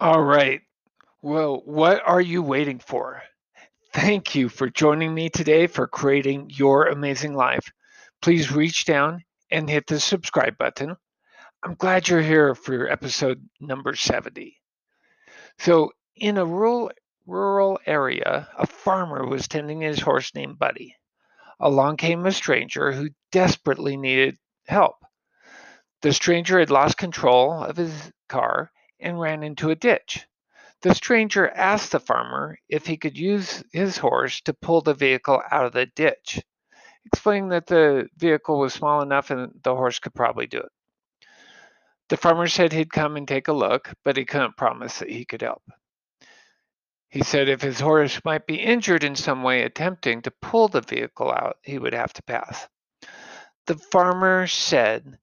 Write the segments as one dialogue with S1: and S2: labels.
S1: All right. Well, what are you waiting for? Thank you for joining me today for creating your amazing life. Please reach down and hit the subscribe button. I'm glad you're here for episode number 70. So, in a rural rural area, a farmer was tending his horse named Buddy. Along came a stranger who desperately needed help. The stranger had lost control of his car and ran into a ditch. The stranger asked the farmer if he could use his horse to pull the vehicle out of the ditch, explaining that the vehicle was small enough and the horse could probably do it. The farmer said he'd come and take a look, but he couldn't promise that he could help. He said if his horse might be injured in some way attempting to pull the vehicle out, he would have to pass. The farmer said,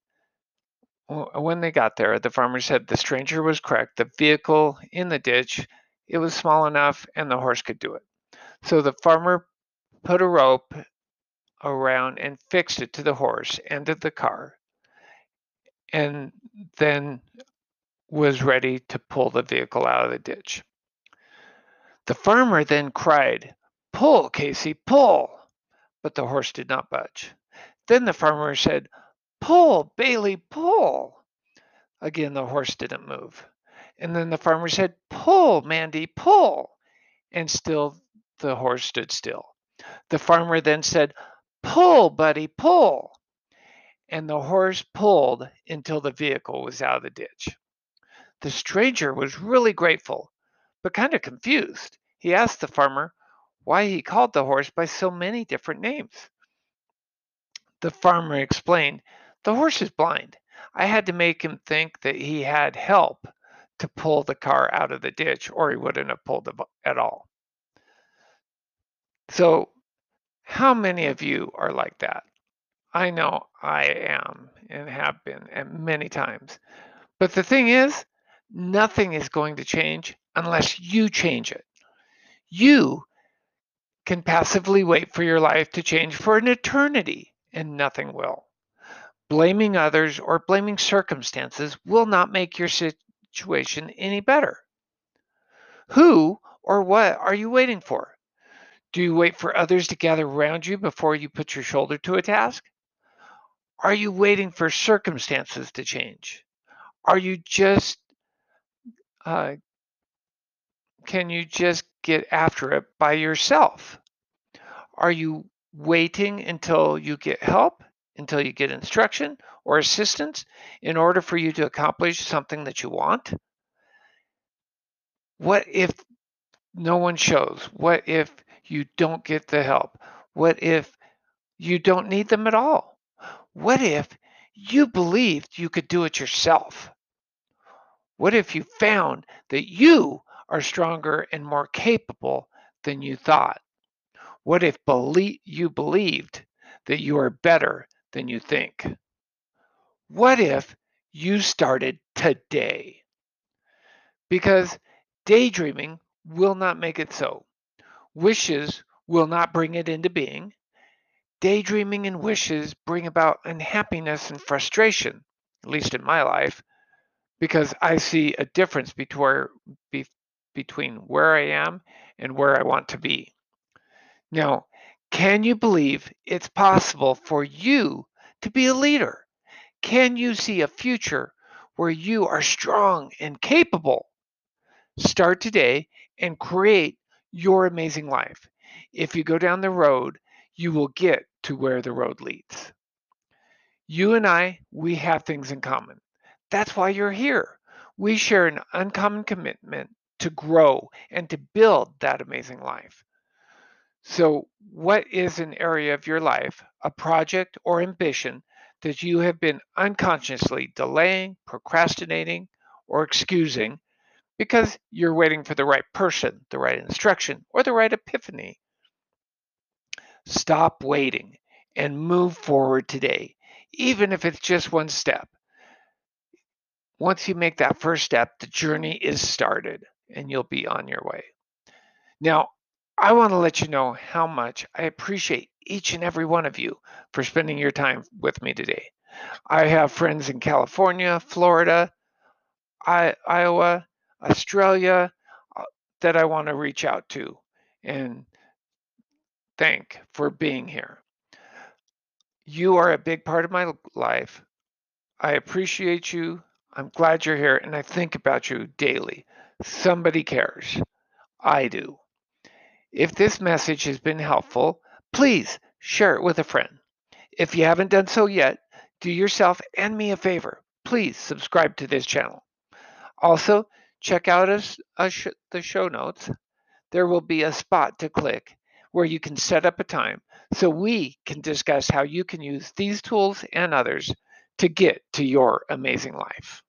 S1: Uh, when they got there, the farmer said the stranger was correct. The vehicle in the ditch, it was small enough and the horse could do it. So the farmer put a rope around and fixed it to the horse and to the car, and then was ready to pull the vehicle out of the ditch. The farmer then cried, Pull, Casey, pull! But the horse did not budge. Then the farmer said, Pull, Bailey, pull! Again, the horse didn't move. And then the farmer said, Pull, Mandy, pull! And still the horse stood still. The farmer then said, Pull, Buddy, pull! And the horse pulled until the vehicle was out of the ditch. The stranger was really grateful but kind of confused. He asked the farmer why he called the horse by so many different names. The farmer explained, The horse is blind. I had to make him think that he had help to pull the car out of the ditch, or he wouldn't have pulled it at all. So, how many of you are like that? I know I am and have been and many times. But the thing is, nothing is going to change unless you change it. You can passively wait for your life to change for an eternity, and nothing will. Blaming others or blaming circumstances will not make your situation any better. Who or what are you waiting for? Do you wait for others to gather around you before you put your shoulder to a task? Are you waiting for circumstances to change? Are you just uh, can you just get after it by yourself? Are you waiting until you get help, until you get instruction or assistance in order for you to accomplish something that you want? What if no one shows? What if you don't get the help? What if you don't need them at all? What if you believed you could do it yourself? What if you found that you are stronger and more capable than you thought? What if belie- you believed that you are better than you think? What if you started today? Because daydreaming will not make it so. Wishes will not bring it into being. Daydreaming and wishes bring about unhappiness and frustration, at least in my life, because I see a difference between, between where I am and where I want to be. Now, can you believe it's possible for you to be a leader? Can you see a future where you are strong and capable? Start today and create your amazing life. If you go down the road, you will get to where the road leads. You and I, we have things in common. That's why you're here. We share an uncommon commitment to grow and to build that amazing life. So, what is an area of your life, a project or ambition that you have been unconsciously delaying, procrastinating, or excusing because you're waiting for the right person, the right instruction, or the right epiphany? Stop waiting and move forward today, even if it's just one step. Once you make that first step, the journey is started and you'll be on your way. Now, I want to let you know how much I appreciate each and every one of you for spending your time with me today. I have friends in California, Florida, I, Iowa, Australia uh, that I want to reach out to and thank for being here. You are a big part of my life. I appreciate you. I'm glad you're here and I think about you daily. Somebody cares. I do. If this message has been helpful, please share it with a friend. If you haven't done so yet, do yourself and me a favor. Please subscribe to this channel. Also, check out us, us the show notes. There will be a spot to click where you can set up a time so we can discuss how you can use these tools and others to get to your amazing life.